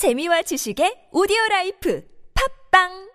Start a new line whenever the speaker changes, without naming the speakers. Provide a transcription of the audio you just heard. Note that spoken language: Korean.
재미와 지식의 오디오 라이프. 팝빵